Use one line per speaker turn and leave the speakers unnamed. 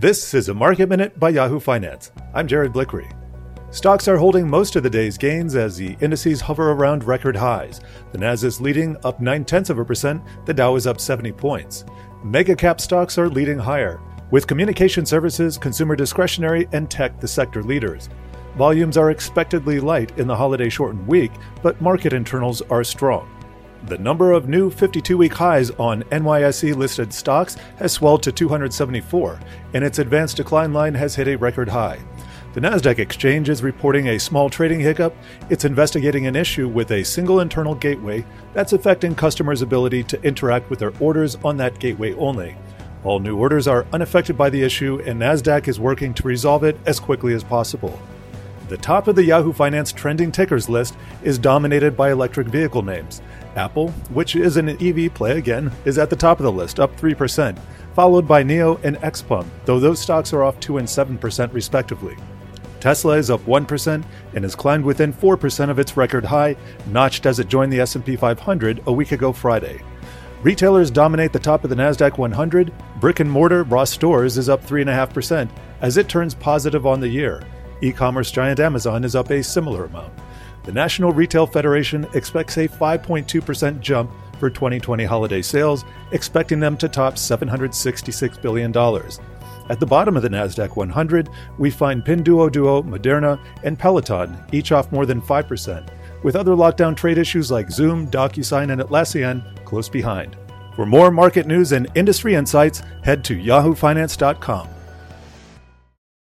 This is a Market Minute by Yahoo Finance. I'm Jared Blikre. Stocks are holding most of the day's gains as the indices hover around record highs. The Nasdaq is leading up 9 tenths of a percent, the Dow is up 70 points. Mega cap stocks are leading higher, with communication services, consumer discretionary, and tech the sector leaders. Volumes are expectedly light in the holiday shortened week, but market internals are strong. The number of new 52 week highs on NYSE listed stocks has swelled to 274, and its advanced decline line has hit a record high. The Nasdaq exchange is reporting a small trading hiccup. It's investigating an issue with a single internal gateway that's affecting customers' ability to interact with their orders on that gateway only. All new orders are unaffected by the issue, and Nasdaq is working to resolve it as quickly as possible. The top of the Yahoo Finance trending tickers list is dominated by electric vehicle names. Apple, which is an EV play again, is at the top of the list, up 3%, followed by NIO and XPeng, though those stocks are off 2 and 7% respectively. Tesla is up 1% and has climbed within 4% of its record high, notched as it joined the S&P 500 a week ago Friday. Retailers dominate the top of the Nasdaq 100. Brick and mortar Ross Stores is up 3.5% as it turns positive on the year. E-commerce giant Amazon is up a similar amount. The National Retail Federation expects a 5.2% jump for 2020 holiday sales, expecting them to top $766 billion. At the bottom of the NASDAQ 100, we find Pinduoduo, Moderna, and Peloton, each off more than 5%, with other lockdown trade issues like Zoom, DocuSign, and Atlassian close behind. For more market news and industry insights, head to yahoofinance.com.